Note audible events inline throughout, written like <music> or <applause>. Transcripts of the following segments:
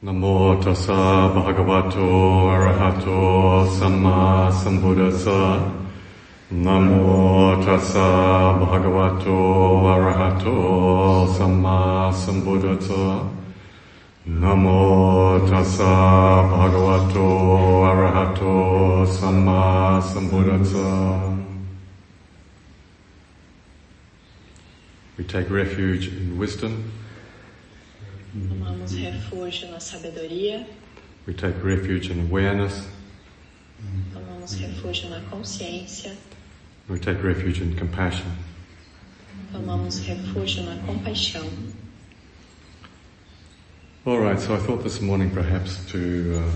Namo tassa bhagavato arahato samma sambuddhassa. Namo tassa bhagavato arahato samma sambuddhassa. Namo tassa bhagavato arahato samma sambuddhassa. We take refuge in wisdom. Tomamos refúgio na sabedoria, We take refuge in awareness. tomamos refúgio na consciência, We take refuge in compassion. tomamos refúgio na compaixão. All right, so I thought this morning perhaps to uh,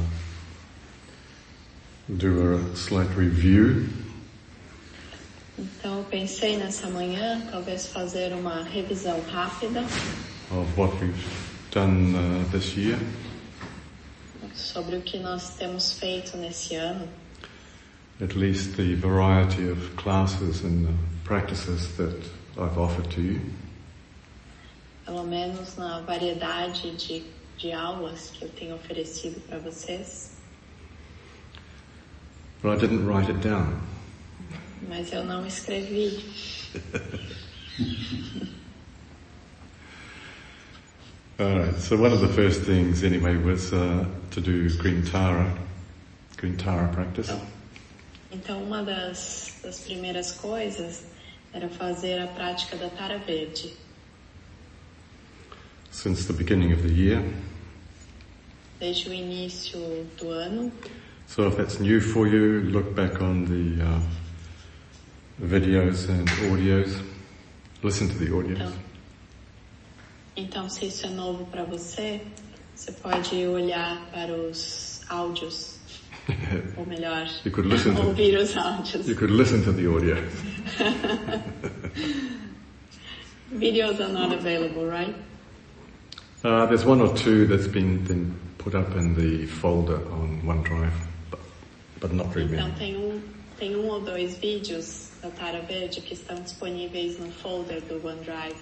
do a slight review Então eu pensei nessa manhã talvez fazer uma revisão rápida of what we've done this year. sobre o que nós temos feito nesse ano, at least the variety of classes and uh, practices that I've offered to you. pelo menos na variedade de, de aulas que eu tenho oferecido para vocês, But I didn't write it down. mas eu não escrevi. <laughs> Alright, so one of the first things anyway was uh, to do Green Tara, Green Tara practice. Então uma das, das primeiras coisas era fazer a prática da tara verde. Since the beginning of the year. desde o início do ano. So if that's new for you, look back on the uh, videos and audios. Listen to the audios. Então, então, se isso é novo para você, você pode olhar para os áudios, <laughs> ou melhor, listen to- ouvir os áudios. You could listen to the audio. <laughs> Videos are not available, right? Uh, there's one or two that's been, been put up in the folder on OneDrive, but, but not very Então tem um, tem um ou dois vídeos da Tara Verde que estão disponíveis no folder do OneDrive.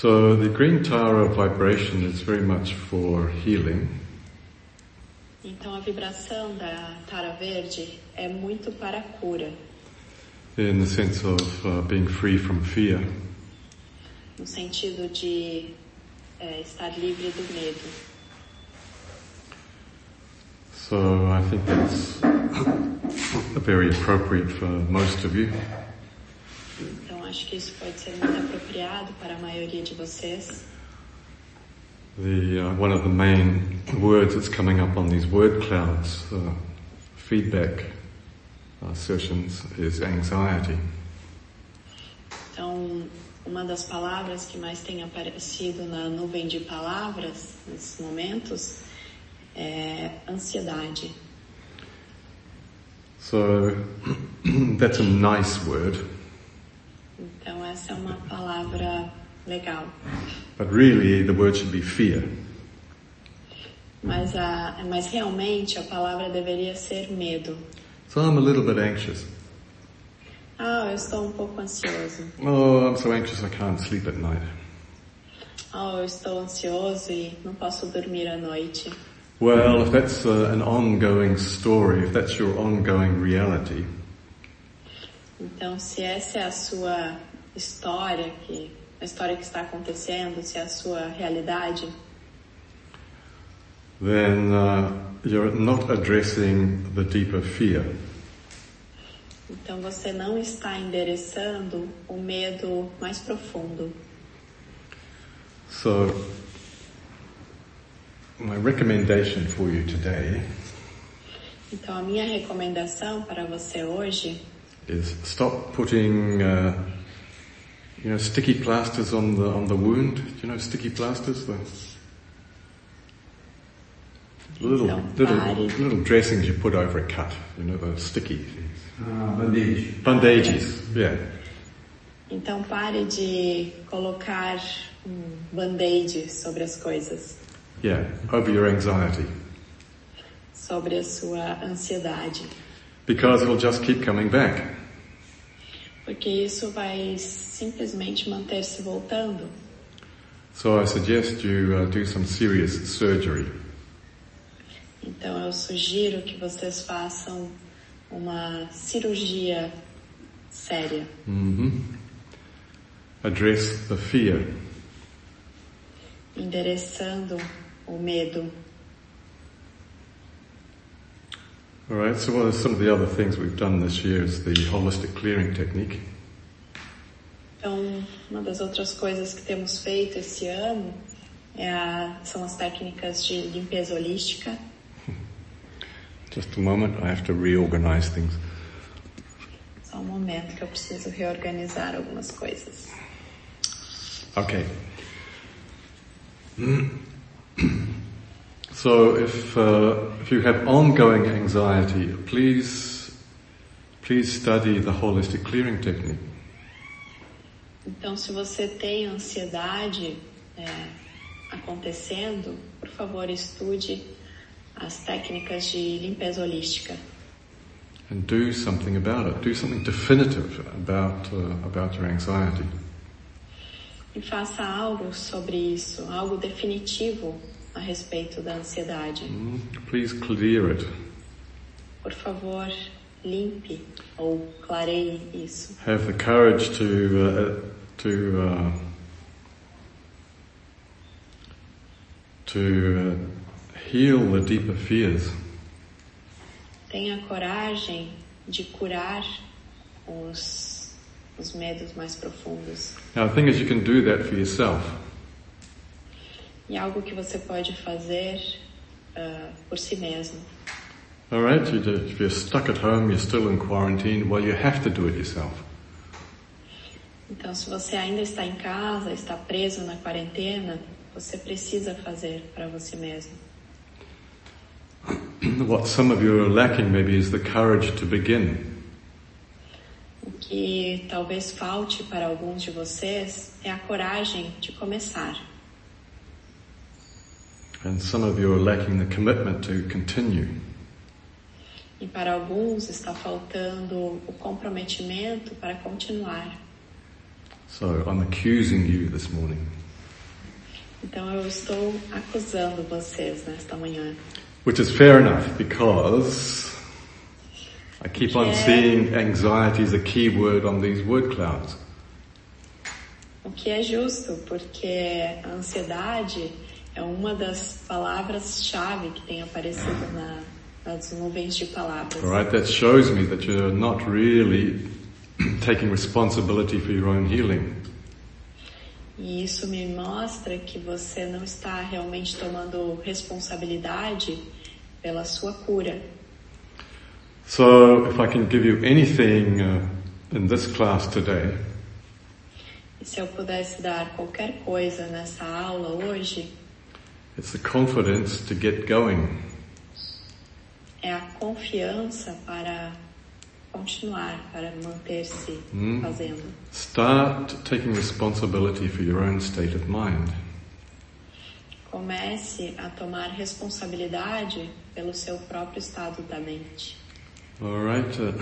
So the green Tara vibration is very much for healing. Então a vibração da Tara Verde é muito para a cura, in the sense of uh, being free from fear. no sentido de é, estar livre do medo. So I think that's <coughs> very appropriate for most of you. Acho que isso pode ser muito apropriado para a maioria de vocês. The uh, one of the main words that's coming up on these word clouds uh, feedback uh, sessions is anxiety. Então, uma das palavras que mais tem aparecido na nuvem de palavras nesses momentos é ansiedade. So <clears throat> that's a nice word, essa é uma palavra legal. but really the word should be fear. Mas, a, mas realmente a palavra deveria ser medo. So I'm a little bit anxious. Ah, eu estou um pouco ansioso. Oh, I'm so anxious I can't sleep at night. Ah, eu estou ansioso e não posso dormir à noite. Well, if that's uh, an ongoing story, if that's your ongoing reality, Então, se essa é a sua história, que, a história que está acontecendo, se é a sua realidade, then uh, you're not addressing the deeper fear. então você não está endereçando o medo mais profundo. So, my recommendation for you today Então, a minha recomendação para você hoje is stop putting, uh, you know, sticky plasters on the on the wound. Do you know sticky plasters? The little Don't little buy little dressings you put over a cut. You know, those sticky things. Ah, band-aid. Bandages. Yeah. Então pare de colocar um band-aid sobre as coisas, Yeah. Over your anxiety. sobre a sua ansiedade. Because it'll just keep coming back. Porque isso vai simplesmente manter-se voltando. So I suggest you uh, do some serious surgery. Então eu sugiro que vocês façam uma cirurgia séria. hmm Address the fear. endereçando o medo. All right. So what are some of the other things we've done this year is the holistic clearing technique. Então, uma das outras coisas que temos feito esse ano é a, são as técnicas de limpeza holística. <laughs> Just a moment. I have to reorganize things. Só um momento que eu preciso reorganizar algumas coisas. Okay. <clears throat> So if uh, if you have ongoing anxiety, please please study the holistic clearing technique. Então, se você tem ansiedade é, acontecendo, por favor, estude as técnicas de limpeza holística. and do something about it. Do something definitive about uh, about your anxiety. E faça algo sobre isso, algo definitivo a respeito da ansiedade. Mm, Please clear it. Por favor, limpe ou clareie isso. Have the courage to uh, to uh, to uh, heal the deeper fears. Tenha coragem de curar os, os medos mais profundos. Now the thing is, you can do that for yourself. E algo que você pode fazer ah, por si mesmo. All right, if you're stuck at home, you're still in quarantine. Well, you have to do it yourself. Então, se você ainda está em casa, está preso na quarentena, você precisa fazer para você mesmo. <clears throat> what some of you are lacking maybe is the courage to begin. O que talvez falte para alguns de vocês é a coragem de começar. And some of you are lacking the commitment to continue. E para alguns está faltando o comprometimento para continuar. So I'm accusing you this morning. Então eu estou acusando vocês nesta manhã. Which is fair enough because I keep on seeing anxiety as a key word on these word clouds. O que é justo, porque a ansiedade é uma das palavras-chave que tem aparecido na, nas nuvens de palavras. Alright, that shows me that you're not really <clears throat> taking responsibility for your own healing. E isso me mostra que você não está realmente tomando responsabilidade pela sua cura. So if I can give you anything uh, in this class today, E se eu pudesse dar qualquer coisa nessa aula hoje, it's the confidence to get going. é a confiança para continuar, para manter-se Hum. fazendo. Start taking responsibility for your own state of mind. Comece a tomar responsabilidade pelo seu próprio estado da mente. All right. Uh,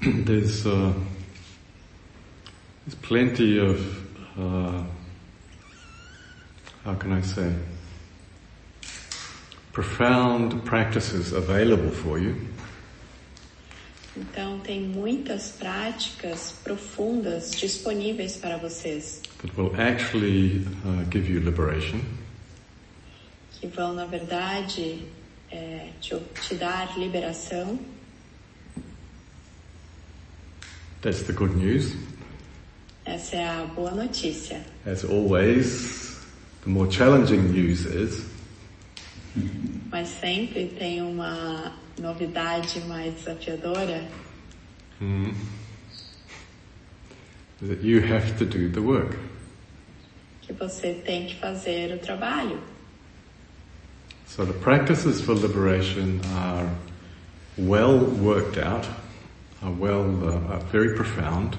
<clears throat> there's uh, there's plenty of uh, how can I say profound practices available for you. Então, tem muitas práticas profundas disponíveis para vocês, that will actually uh, give you liberation. que vão, na verdade, é, te, te dar liberação. That's the good news. Essa é a boa notícia. As always, the more challenging news is <laughs> Mas sempre tem uma novidade mais desafiadora, hmm, that you have to do the work. que você tem que fazer o trabalho. So the practices for liberation are well worked out, are well, uh, are very profound,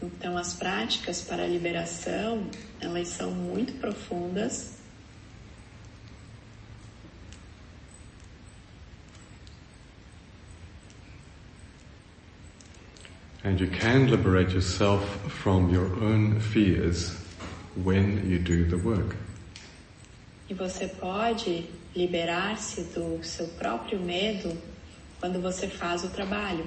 Então, as práticas para a liberação, elas são muito profundas And you can liberate yourself from your own fears when you do the work. E você pode liberar-se do seu próprio medo quando você faz o trabalho.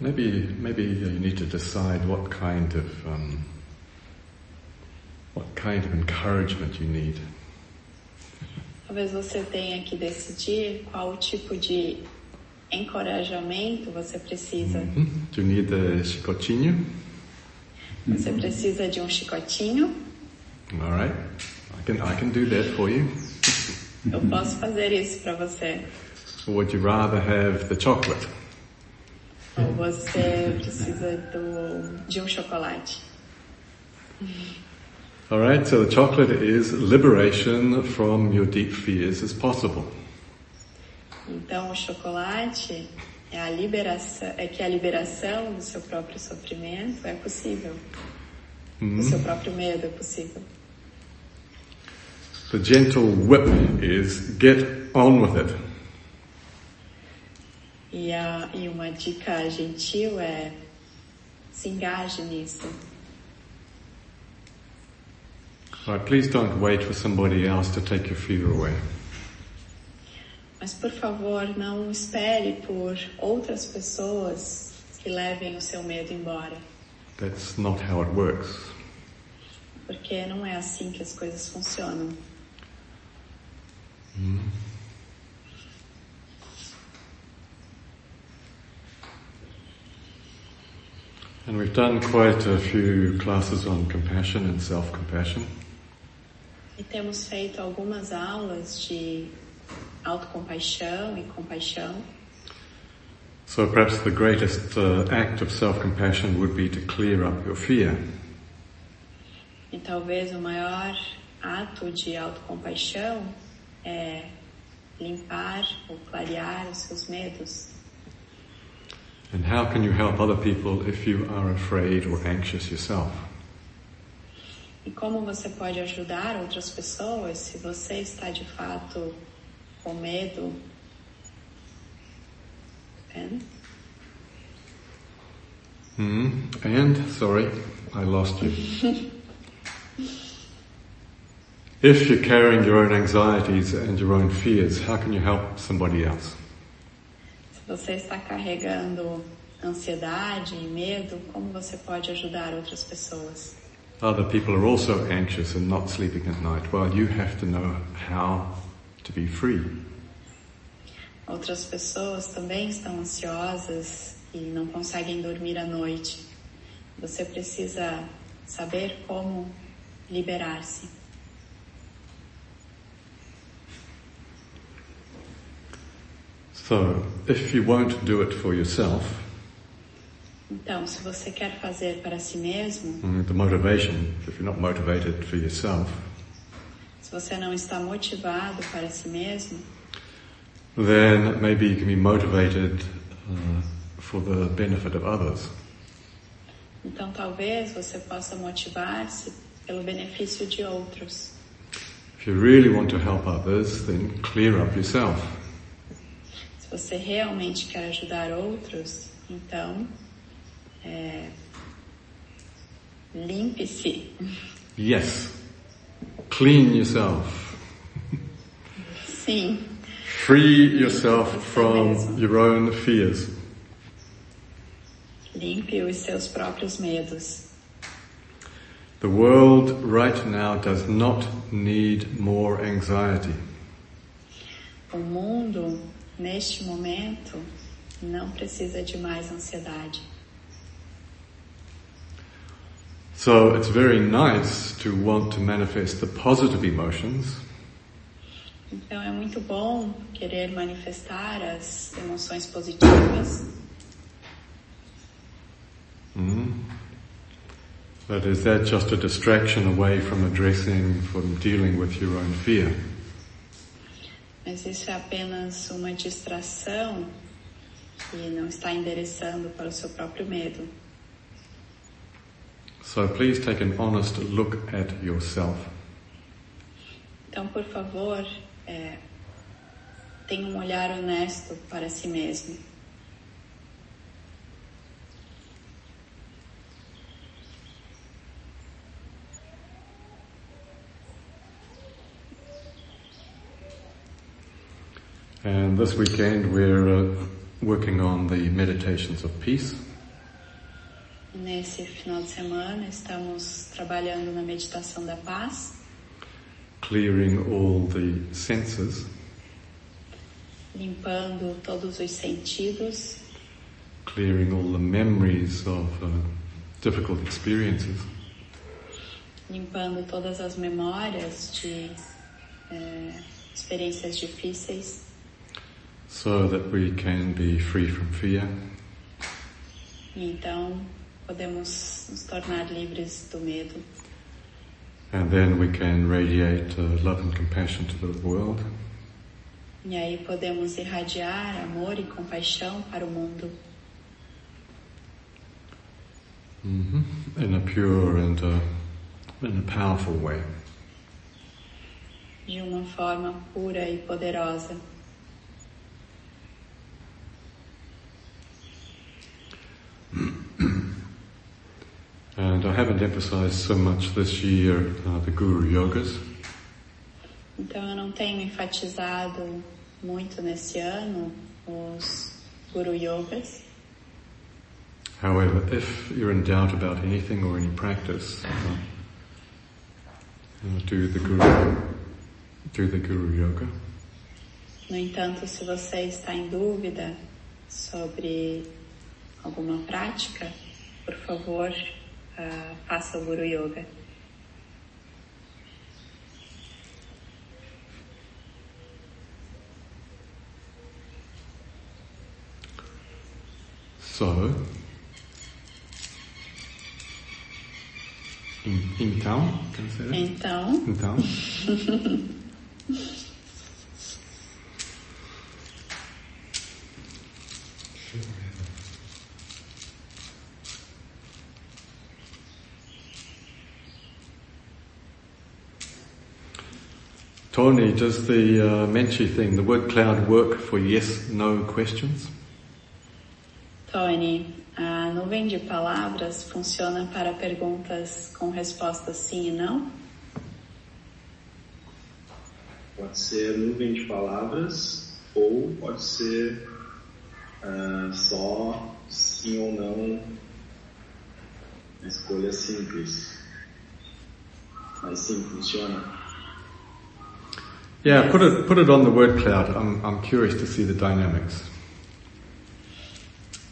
Maybe, maybe you need to decide what kind of um, what kind of encouragement you need. Talvez você tenha que decidir qual tipo de encorajamento você precisa. Mhm. Do you need a chicotinho? Você precisa de um chicotinho? All right, I can I can do that for you. Eu posso fazer isso para você. Or would you rather have the chocolate? Ou você precisa do, de um chocolate? All right, so the chocolate is liberation from your deep fears as possible. Então, o chocolate é a liberação, é que a liberação do seu próprio sofrimento é possível. Do seu próprio medo é possível. The gentle whip is get on with it. E, a, e uma dica gentil é se engaje nisso. Right, please don't wait for somebody else to take your fear away. Mas por favor, não espere por outras pessoas que levem o seu medo embora, That's not how it works. porque não é assim que as coisas funcionam. And we've done quite a few classes on compassion and self-compassion. E temos feito algumas aulas de autocompaixão e compaixão. So perhaps the greatest uh, act of self-compassion would be to clear up your fear. E talvez o maior ato de autocompaixão é limpar ou clarear os seus medos. And how can you help other people if you are afraid or anxious yourself? E como você pode ajudar outras pessoas se você está de fato com medo? Pen? Hmm? And, sorry, I lost you. <laughs> if you're carrying your own anxieties and your own fears, how can you help somebody else? Você está carregando ansiedade e medo, como você pode ajudar outras pessoas? Other people are also anxious and not sleeping at night, while you have to know how to be free. Outras pessoas também estão ansiosas e não conseguem dormir à noite. Você precisa saber como liberar-se. So, if you won't do it for yourself, Então, se você quer fazer para si mesmo, mm, the motivation, if you're not motivated for yourself, se você não está motivado para si mesmo, then maybe you can be motivated uh, for the benefit of others. então talvez você possa motivar-se pelo benefício de outros. If you really want to help others, then clear up yourself. Se você realmente quer ajudar outros, então é, limpe-se. Yes. Clean yourself. Sim, Free yourself from your own fears. limpe os seus próprios medos. The world right now does not need more anxiety. O mundo, neste momento, não precisa de mais ansiedade. So it's very nice to want to manifest the positive emotions, Então é muito bom querer manifestar as emoções positivas, mm. but is that just a distraction away from addressing, from dealing with your own fear? Mas isso é apenas uma distração e não está endereçando para o seu próprio medo. So please take an honest look at yourself. Então, por favor, é, tenha um olhar honesto para si mesmo. And this weekend we're uh, working on the meditations of peace. Nesse final de semana estamos trabalhando na meditação da paz, clearing all the senses, limpando todos os sentidos, clearing all the memories of uh, difficult experiences, limpando todas as memórias de é, experiências difíceis, so that we can be free from fear, então podemos nos tornar livres do medo. and then we can radiate uh, love and compassion to the world. E aí podemos irradiar amor e compaixão para o mundo hmm in a pure and uh, in a powerful way. de uma forma pura e poderosa. And I haven't emphasized so much this year uh, the Guru Yogas. Então eu não tenho enfatizado muito nesse ano os Guru Yogas. However, if you're in doubt about anything or any practice, uh, uh, do the Guru, do the Guru Yoga. No entanto, se você está em dúvida sobre alguma prática, por favor, ah, faça o Guru Yoga. So, então, that? Então, Então, <laughs> Tony, does the uh, Menchi thing, the word cloud work for yes, no questions? Tony, a nuvem de palavras funciona para perguntas com respostas sim e não? Pode ser nuvem de palavras ou pode ser ah, só sim ou não. Uma escolha simples. Mas sim, funciona. Yeah, put it, put it on the word cloud. I'm, I'm curious to see the dynamics.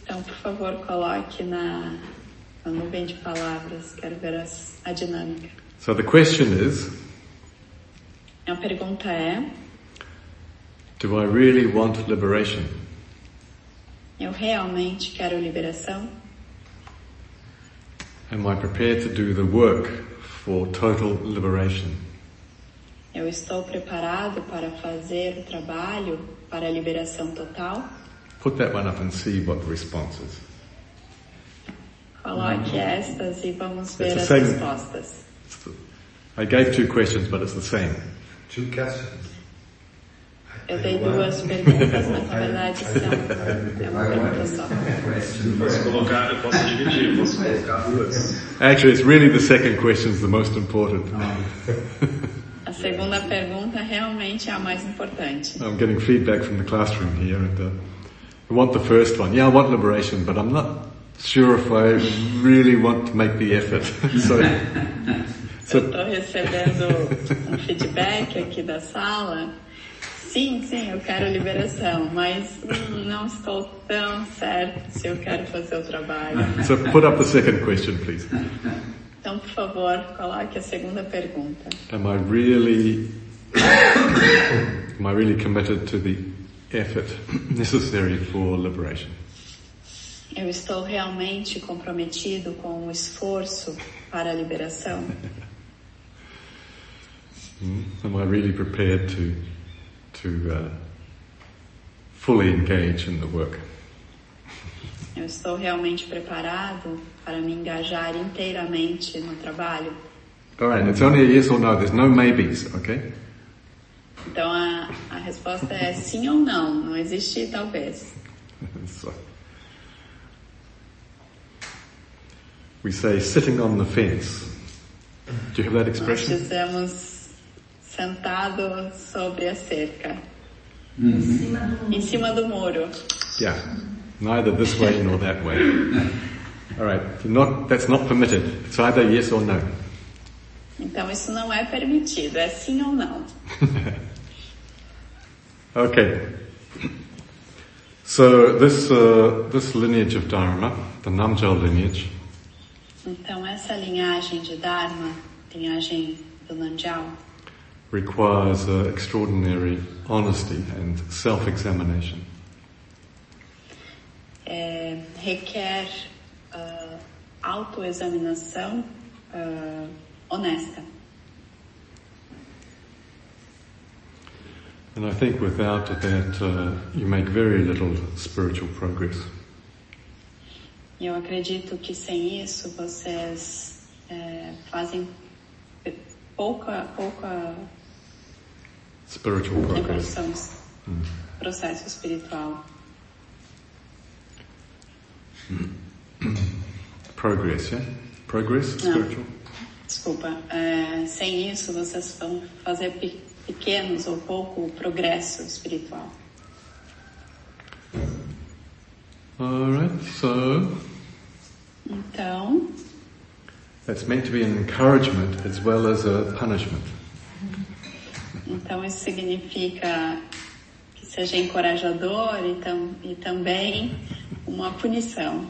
Então, por favor, coloque na, na nuvem de palavras. Quero ver as, a dinâmica. So the question is, A pergunta é: do I really want liberation? eu realmente quero liberação? Am I prepared to do the work for total liberation? Eu estou preparado para fazer o trabalho para a liberação total? Put that one up and see what the response is. Coloque estas e vamos ver It's as same. respostas. I gave two questions, but it's the same. Two questions. Eu dei duas perguntas, mas na <laughs> verdade são é uma pergunta só. Posso colocar, eu posso dividir, posso colocar duas. Actually, it's really the second question is the most important. <laughs> Segunda pergunta realmente é a mais importante. I'm getting feedback from the classroom here, and uh, I want the first one. Yeah, I want liberation, but I'm not sure if I really want to make the effort. <laughs> <laughs> so, Eu estou recebendo um feedback aqui da sala. Sim, sim, eu quero liberação, mas hum, não estou tão certo se eu quero fazer o trabalho. so put up the second question, please. <laughs> Então, por favor, coloque a segunda pergunta. Am I really, <coughs> am I really committed to the effort necessary for liberation? Eu estou realmente comprometido com o esforço para a liberação? Hmm? Am I really prepared to to uh, fully engage in the work. Eu estou realmente preparado para me engajar inteiramente no trabalho? Alright, it's only a yes or no, there's no maybes, okay? Então a, a resposta é sim ou não, não existe talvez. <laughs> so, we say sitting on the fence. Do you have that Nós expression? dizemos sentado sobre a cerca, em cima do muro. Yeah. Neither this way nor that way. <laughs> Alright, so not, that's not permitted. It's either yes or no. Então isso não é permitido, é sim ou não. Okay. So this, uh, this lineage of Dharma, the Namjal lineage, Então essa linhagem de Dharma, linhagem do Nandial, requires uh, extraordinary honesty and self-examination. É, requer ah, autoexaminação ah, honesta. And I think without that, uh, you make very little spiritual progress. E eu acredito que sem isso vocês é, fazem pouca, pouca Spiritual progress. evolução, processo espiritual. Progress, yeah? Progress, spiritual? Desculpa, é, sem isso vocês vão fazer pe- pequenos ou pouco progresso espiritual. Alright, so Então, that's meant to be an encouragement as well as a punishment. então isso significa seja encorajador e, tam, e também uma punição.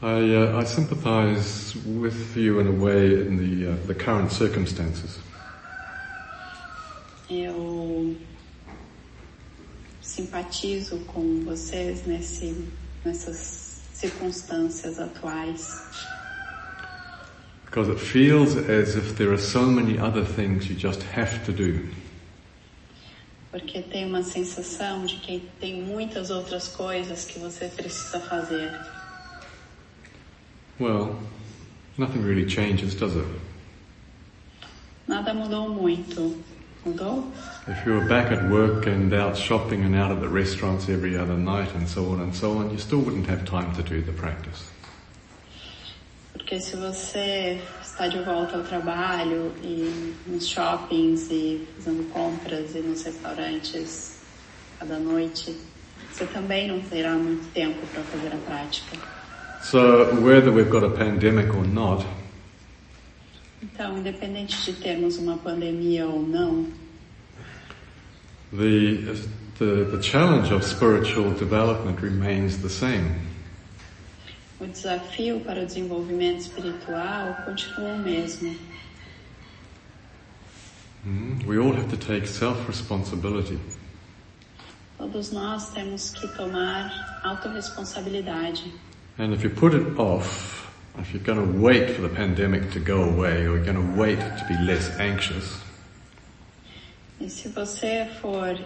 I, uh, I sympathize with you in a way in the, uh, the current circumstances. Eu simpatizo com vocês nesse, nessas circunstâncias atuais, Because it feels as if there are so many other things you just have to do. porque tem uma sensação de que tem muitas outras coisas que você precisa fazer. Well, nothing really changes, does it? Nada mudou muito. If you were back at work and out shopping and out at the restaurants every other night and so on and so on, you still wouldn't have time to do the practice. Porque se você está de volta ao trabalho e nos shoppings e fazendo compras e nos restaurantes cada noite, você também não terá muito tempo para fazer a prática. So whether we've got a pandemic or not, Então, independente de termos uma pandemia ou não, the, the, the challenge of spiritual development remains the same. o desafio para o desenvolvimento espiritual continua o mesmo. Mm, We all have to take self-responsibility. Todos nós temos que tomar autorresponsabilidade. And if you put it off, if you're going to wait for the pandemic to go away or you're going to wait to be less anxious, E se você for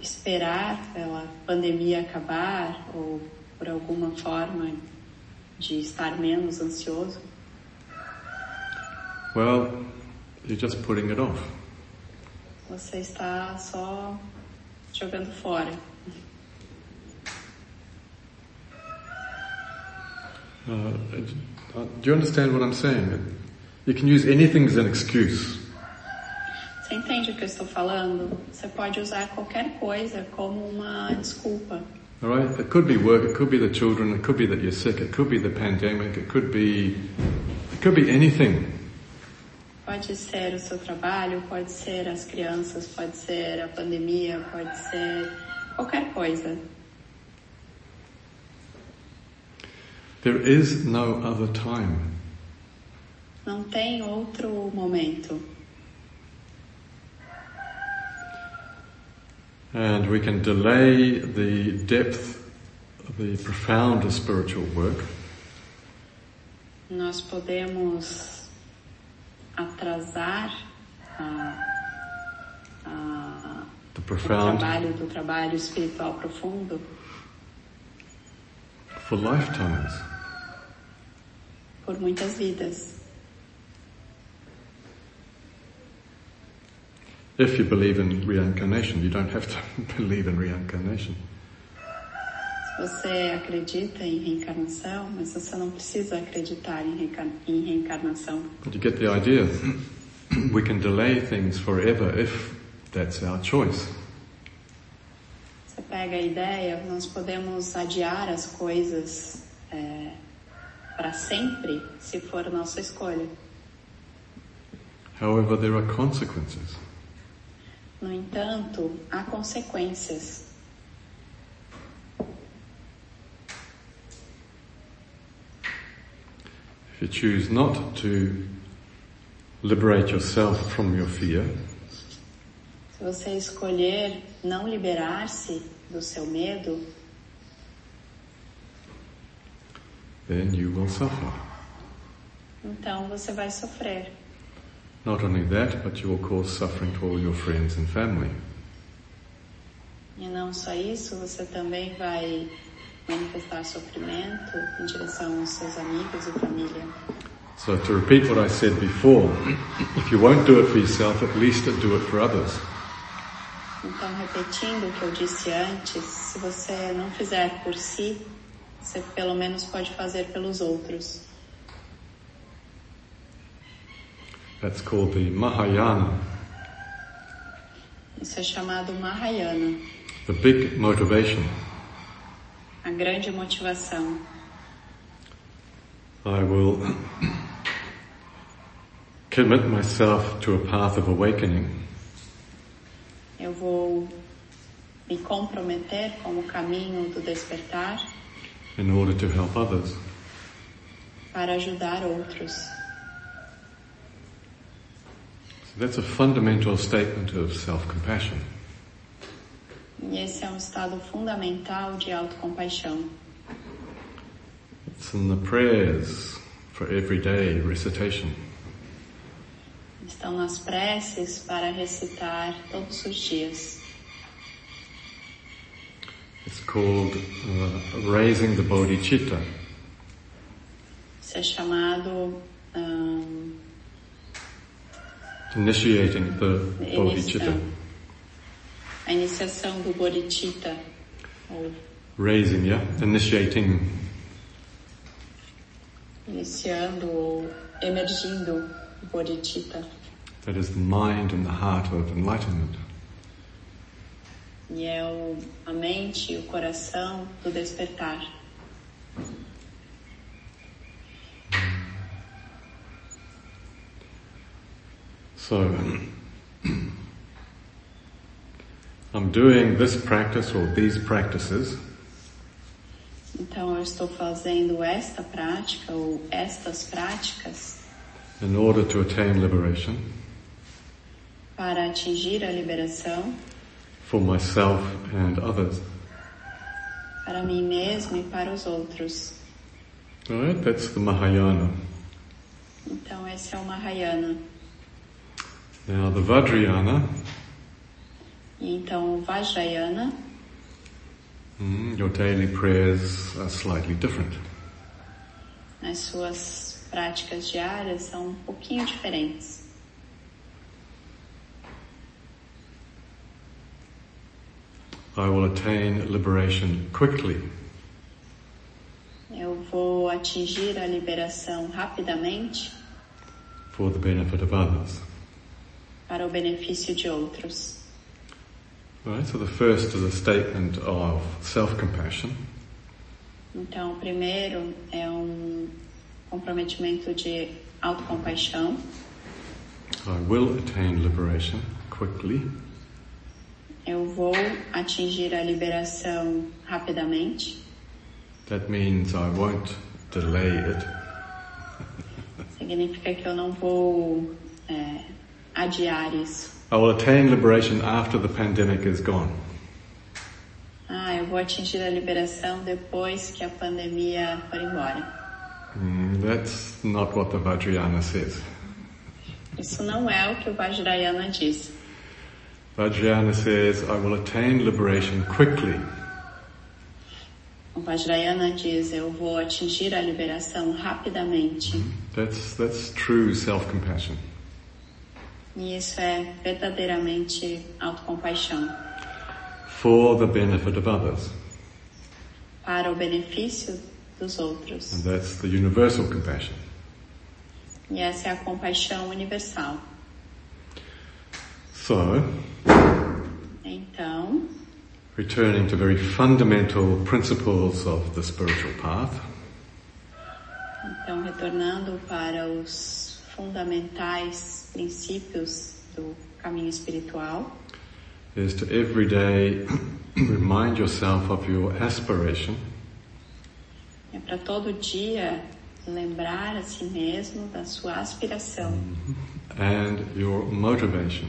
esperar pela pandemia acabar ou por alguma forma de estar menos ansioso, well, you're just putting it off. você está só jogando fora. Uh, uh, do you understand what I'm saying? You can use anything as an excuse. Você entende o que eu estou falando? Você pode usar qualquer coisa como uma desculpa. All right? It could be work, it could be the children, it could be that you're sick, it could be the pandemic, it could be, it could be anything. Pode ser o seu trabalho, pode ser as crianças, pode ser a pandemia, pode ser qualquer coisa. There is no other time. Não tem outro momento. And we can delay the depth, the profound spiritual work. Nós podemos atrasar a, a, The o trabalho do trabalho espiritual profundo for lifetimes. Por muitas vidas. If you believe in reincarnation, you don't have to <laughs> believe in reincarnation. Se você acredita em reencarnação, mas você não precisa acreditar em, reenca- em reencarnação. But you get the idea. <clears throat> we can delay things forever if that's our choice. Você pega a ideia, nós podemos adiar as coisas para sempre, se for nossa escolha. However, there are consequences. No entanto, há consequências. If you choose not to liberate yourself from your fear, Se você escolher não liberar-se do seu medo, then you will suffer. então você vai sofrer. Not only that, but you will cause suffering to all your friends and family. E não só isso, você também vai manifestar sofrimento em direção aos seus amigos e família. So to repeat what I said before, if you won't do it for yourself, at least do it for others. Então, repetindo o que eu disse antes, se você não fizer por si, você pelo menos pode fazer pelos outros. That's called the Mahayana, Isso é chamado Mahayana, the big motivation. a grande motivação. I will commit myself to a path of awakening Eu vou me comprometer com o caminho do despertar in order to help others. para ajudar outros. So that's a fundamental statement of self-compassion. E esse é um estado fundamental de autocompaixão. It's in the prayers for everyday recitation. Estão nas preces para recitar todos os dias. It's called uh, raising the bodhicitta. Isso é chamado ahn, Initiating the bodhicitta. a iniciação do Bodhicitta, ou Raising, yeah? Initiating iniciando ou emergindo o Bodhicitta. That is the mind and the heart of enlightenment. E é o, a mente e o coração do despertar. So, I'm doing this practice or these practices. Então eu estou fazendo esta prática ou estas práticas in order to attain liberation. para atingir a liberação for myself and others. para mim mesmo e para os outros. Alright, that's the Mahayana. Então esse é o Mahayana. Now the Vajrayana, E então o Vajrayana, mm, your daily prayers are slightly different. as suas práticas diárias são um pouquinho diferentes. I will attain liberation quickly Eu vou atingir a liberação rapidamente for the benefit of others. para o benefício de outros. Alright, so the first is a statement of self-compassion. Então, o primeiro é um comprometimento de autocompaixão. I will attain liberation quickly. Eu vou atingir a liberação rapidamente. That means I won't delay it. Significa que eu não vou é, adiar isso. I will attain liberation after the pandemic is gone. vou atingir a liberação depois que a pandemia for embora. Mm, that's not what the Vajrayana says. Isso não é o que o Vajrayana diz. Vajrayana says, I will attain liberation quickly. O Vajrayana diz, eu vou atingir a liberação rapidamente. That's, that's true self-compassion. E isso é verdadeiramente autocompaixão. For the benefit of others. Para o benefício dos outros. And that's the universal compassion. E essa é a compaixão universal. So, Então, returning to very fundamental principles of the spiritual path, então retornando para os fundamentais princípios do caminho espiritual, is to every day <clears throat> remind yourself of your aspiration. é para todo dia lembrar a si mesmo da sua aspiração. And your motivation.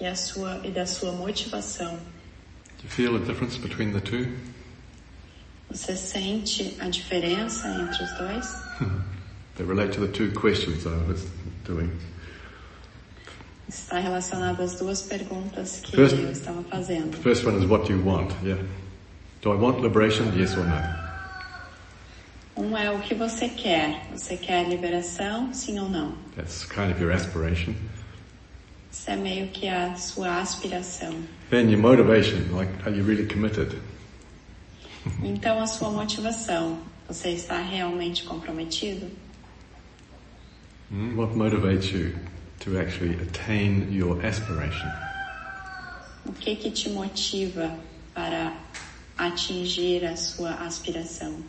E, a sua, e da sua motivação. Do you feel a difference between the two? Você sente a diferença entre os dois? <laughs> They relate to the two questions I was doing. Está relacionado às duas perguntas que First- eu estava fazendo. The first one is what do you want? Yeah. Do I want liberation? Yes or no? Um é o que você quer. Você quer liberação, sim ou não? That's kind of your aspiration. Isso é meio que a sua aspiração. Then your motivation, like are you really committed? Então a sua motivação, você está realmente comprometido? Hmm? What motivates you to actually attain your aspiration? O que que te motiva para atingir a sua aspiração?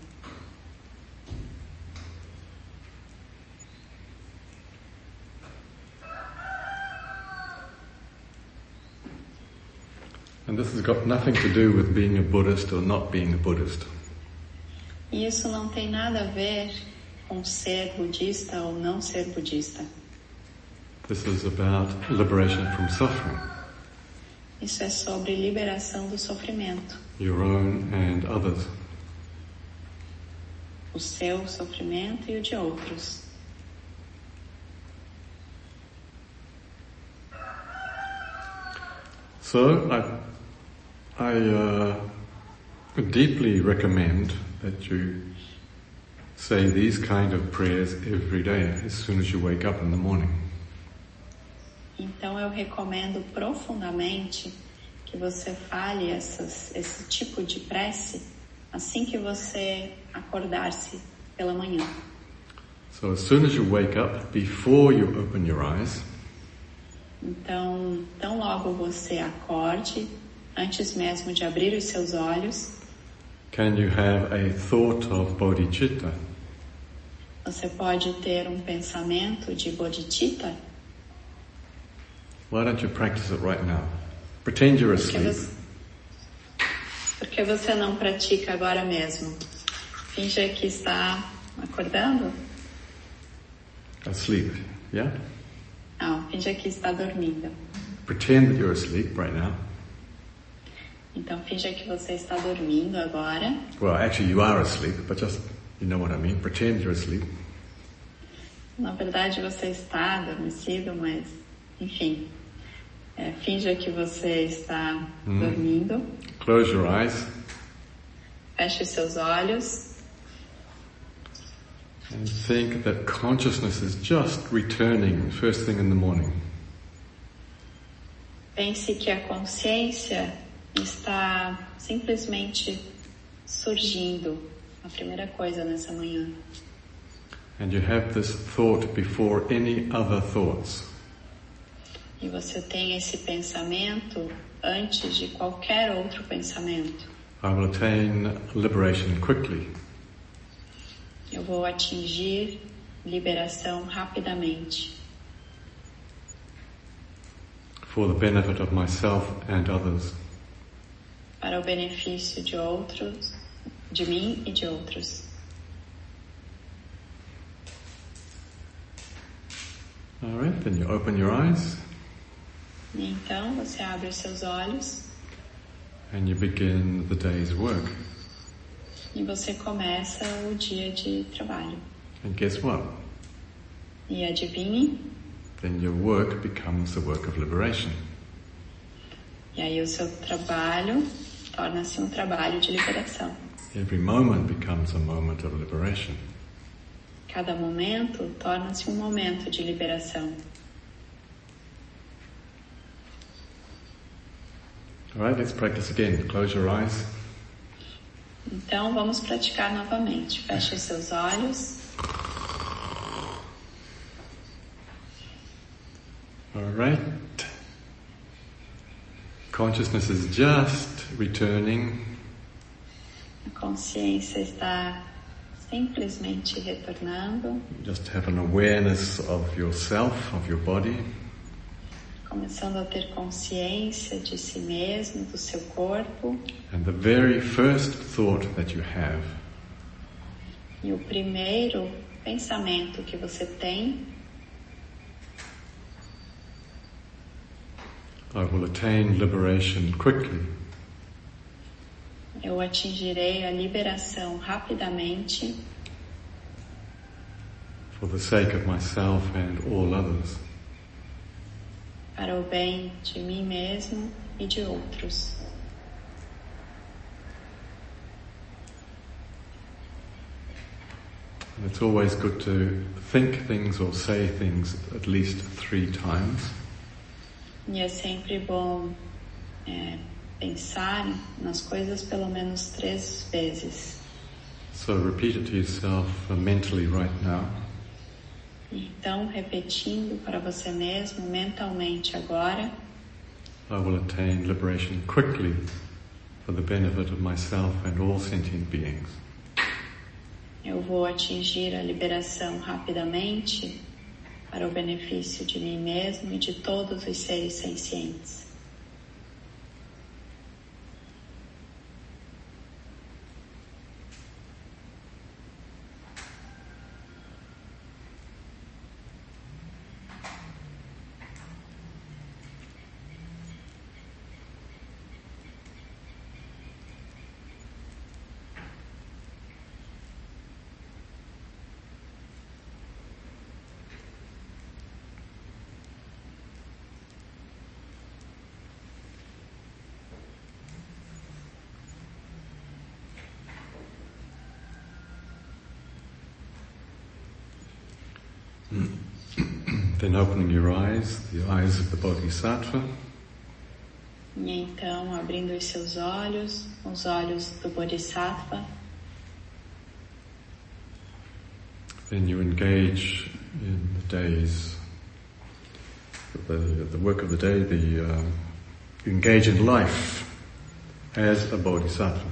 And this has got nothing to do with being a Buddhist or not being a Buddhist. Isso não tem nada a ver com ser budista ou não ser budista. This is about liberation from suffering, Isso é sobre liberação do sofrimento. your own and others. O seu sofrimento e o de outros. So I, I uh, deeply recommend that you say these kind of prayers every day as soon as you wake up in the morning. Então eu recomendo profundamente que você fale essas, esse tipo de prece assim que você acordar-se pela manhã. So as soon as you wake up, before you open your eyes, Então, tão logo você acorde, antes mesmo de abrir os seus olhos, can you have a thought of bodhicitta? você pode ter um pensamento de bodhicitta. Why don't you practice it right now? Pretend you're Porque asleep. você, porque você não pratica agora mesmo. Finja que está acordando. Asleep, yeah? Não, finja que está dormindo. Pretend that you're asleep right now. Então finja que você está dormindo agora. Well, actually you are asleep, but just, you know what I mean. Pretend you're asleep. Na verdade você está adormecido, mas enfim. É, finja que você está dormindo. Close your eyes Feche os seus olhos and think that consciousness is just returning first thing in the morning. Pense que a consciência está simplesmente surgindo, a primeira coisa nessa manhã. And you have this thought before any other thoughts. E você tem esse pensamento antes de qualquer outro pensamento. I will attain liberation quickly. Eu vou atingir liberação rapidamente, for the benefit of myself and others. Para o benefício de outros, de mim e de outros. All right, then you open your eyes E então você abre os seus olhos And you begin the day's work. E você começa o dia de trabalho. And guess what? E adivinhe? Then your work becomes the work of liberation. E aí o seu trabalho torna-se um trabalho de liberação. Every moment becomes a moment of liberation. Cada momento torna-se um momento de liberação. All right, let's practice again. Close your eyes. Então vamos praticar novamente. Feche seus olhos. All right. Consciousness is just returning. A consciência está simplesmente retornando, Just have an awareness of yourself, of your body. começando a ter consciência de si mesmo, do seu corpo. And the very first thought that you have E o primeiro pensamento que você tem, I will attain liberation quickly. Eu atingirei a liberação rapidamente for the sake of myself and all others. para o bem de mim mesmo e de outros. And it's always good to think things or say things at least three times. E é sempre bom é, pensar nas coisas pelo menos três vezes. So repeat it to yourself uh, mentally right now. Então, repetindo para você mesmo mentalmente agora, I will attain liberation quickly for the benefit of myself and all sentient beings. eu vou atingir a liberação rapidamente para o benefício de mim mesmo e de todos os seres sencientes. Then opening your eyes, the eyes of the Bodhisattva, E então, abrindo os seus olhos, os olhos do Bodhisattva, then you engage in the day's, the, the work of the day, the, uh, you engage in life as a Bodhisattva.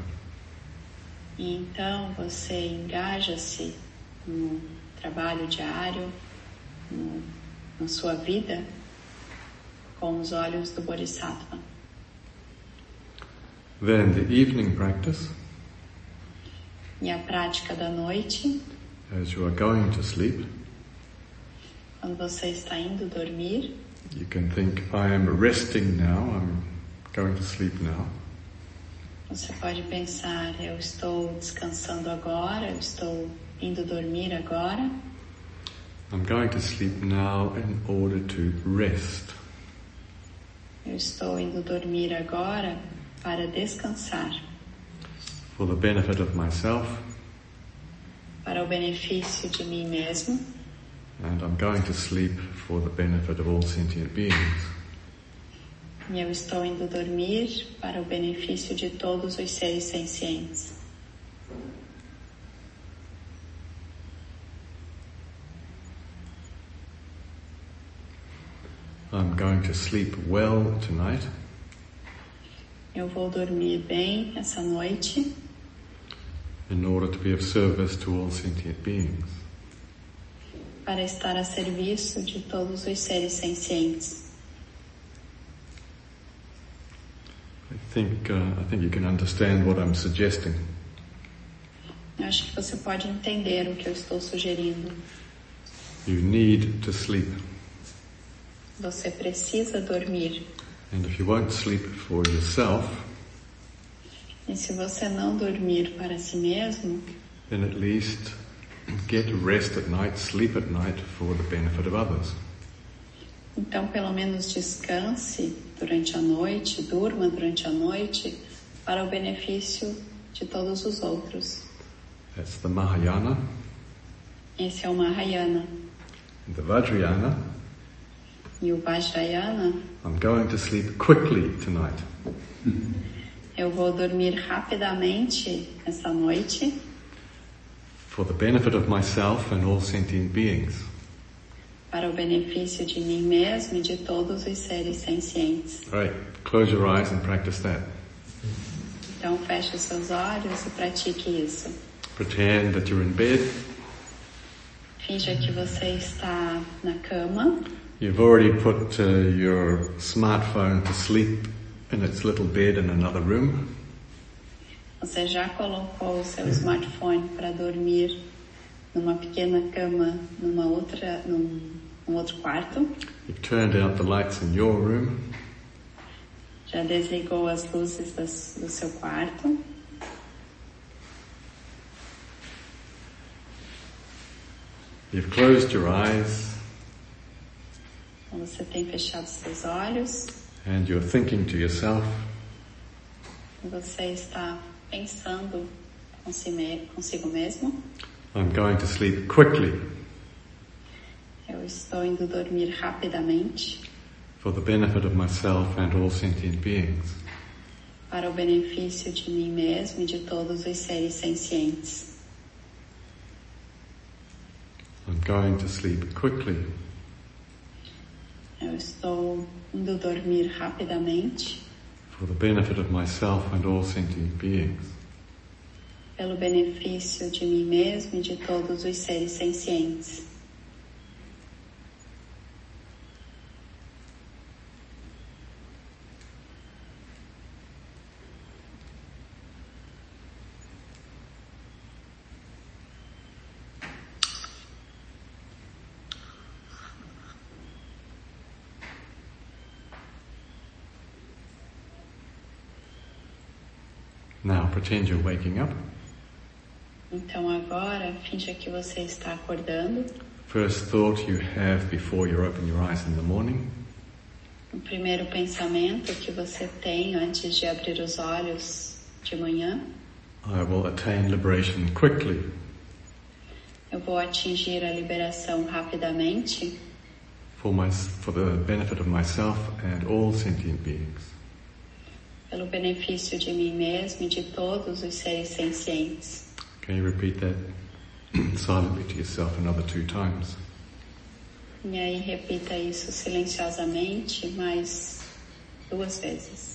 e então você engaja-se no trabalho diário, no, na sua vida, com os olhos do Bodhisattva. Then the evening practice, E a prática da noite, as you are going to sleep, quando você está indo dormir, you can think, I am resting now, I'm going to sleep now. você pode pensar: eu estou descansando agora, eu estou indo dormir agora, I'm going to sleep now in order to rest. eu estou indo dormir agora para descansar, For the benefit of myself, para o benefício de mim mesmo, and I'm going to sleep for the benefit of all sentient beings. e eu estou indo dormir para o benefício de todos os seres sencientes. I'm going to sleep well tonight Eu vou dormir bem essa noite in order to be of service to all sentient beings. para estar a serviço de todos os seres sencientes. I think, uh, I think you can understand what I'm suggesting. Eu acho que você pode entender o que eu estou sugerindo. You need to sleep. Você precisa dormir. And if you won't sleep for yourself, E se você não dormir para si mesmo, then at least get rest at night, sleep at night for the benefit of others. então pelo menos descanse durante a noite, durma durante a noite para o benefício de todos os outros. That's the Mahayana. Esse é o Mahayana. The Vajrayana, E o Vajrayana, I'm going to sleep quickly tonight. eu vou dormir rapidamente essa noite for the benefit of myself and all sentient beings. para o benefício de mim mesmo e de todos os seres sencientes. Right, close your eyes and practice that. Então feche seus olhos e pratique isso. Pretend that you're in bed. Finja que você está na cama. You've already put uh, your smartphone to sleep in its little bed in another room. Você já colocou o seu smartphone para dormir numa pequena cama, numa outra, num, num outro quarto. You've turned out the lights in your room. Já desligou as luzes das- do seu quarto. You've closed your eyes Então você tem fechado seus olhos. and you're thinking to yourself, Você está pensando consigo mesmo. I'm going to sleep quickly Eu estou indo dormir rapidamente for the benefit of myself and all sentient beings. para o benefício de mim mesmo e de todos os seres sencientes. I'm going to sleep quickly Eu estou indo dormir rapidamente for the benefit of myself and all sentient beings. pelo benefício de mim mesmo e de todos os seres sencientes. Now pretend you're waking up. Então agora, finja que você está acordando. First thought you have before you open your eyes in the morning. O primeiro pensamento que você tem antes de abrir os olhos de manhã, I will attain liberation quickly eu vou atingir a liberação rapidamente for my, for the benefit of myself and all sentient beings. Pelo benefício de mim mesmo e de todos os seres sencientes. Can you repeat that silently to yourself another two times? E aí repita isso silenciosamente mais duas vezes.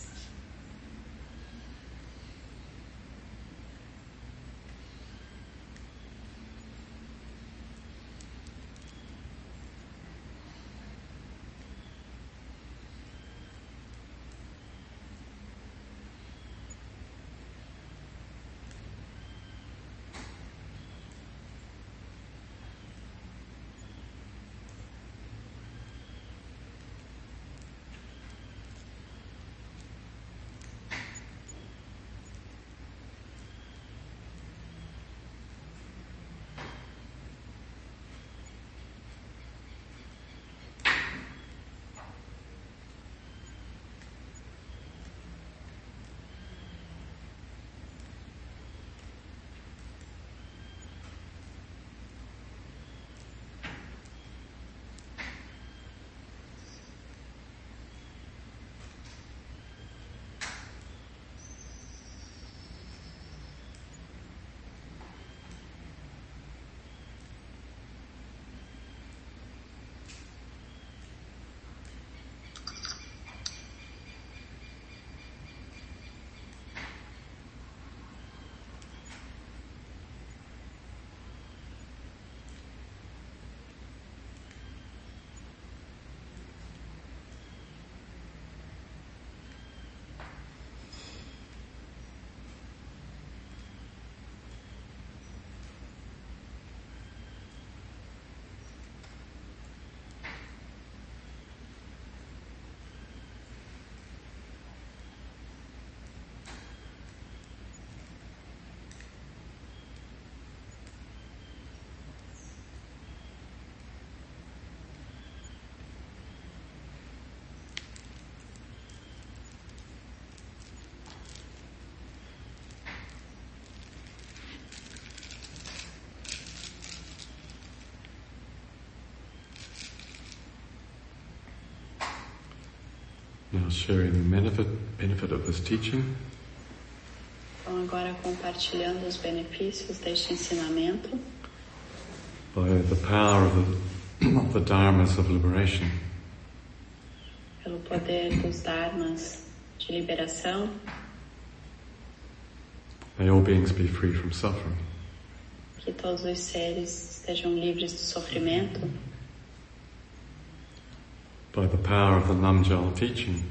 Now sharing the benefit, benefit of this teaching. Então agora compartilhando os benefícios deste ensinamento by the power of the, of the dharmas of liberation. pelo poder dos dharmas de liberação, May all beings be free from suffering. que todos os seres estejam livres do sofrimento, By the power of the Namjal teaching,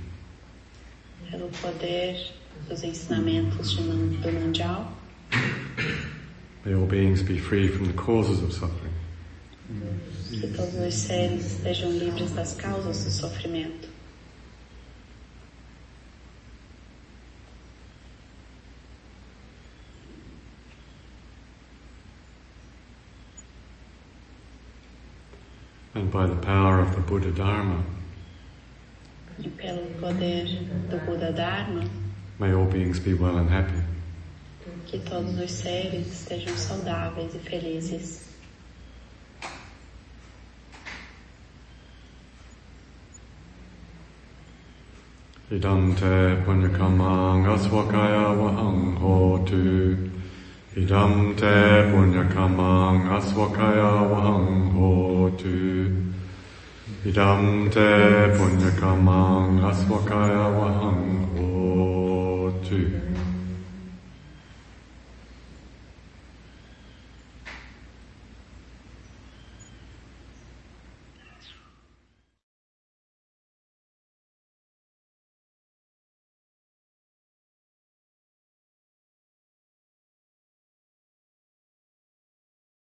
pelo poder dos ensinamentos do Nanjal, may all beings be free from the causes of suffering. que todos os seres estejam livres das causas do sofrimento. And by the power of the Buddha Dharma, E pelo poder do Buda Dharma, may all beings be well and happy. que todos os seres estejam saudáveis e felizes. Idam te punyakamang aswakaya wahang hotu. Idam te punyakamang aswakaya wahang hotu. Idam te punya kama aswakaya wang o hoti.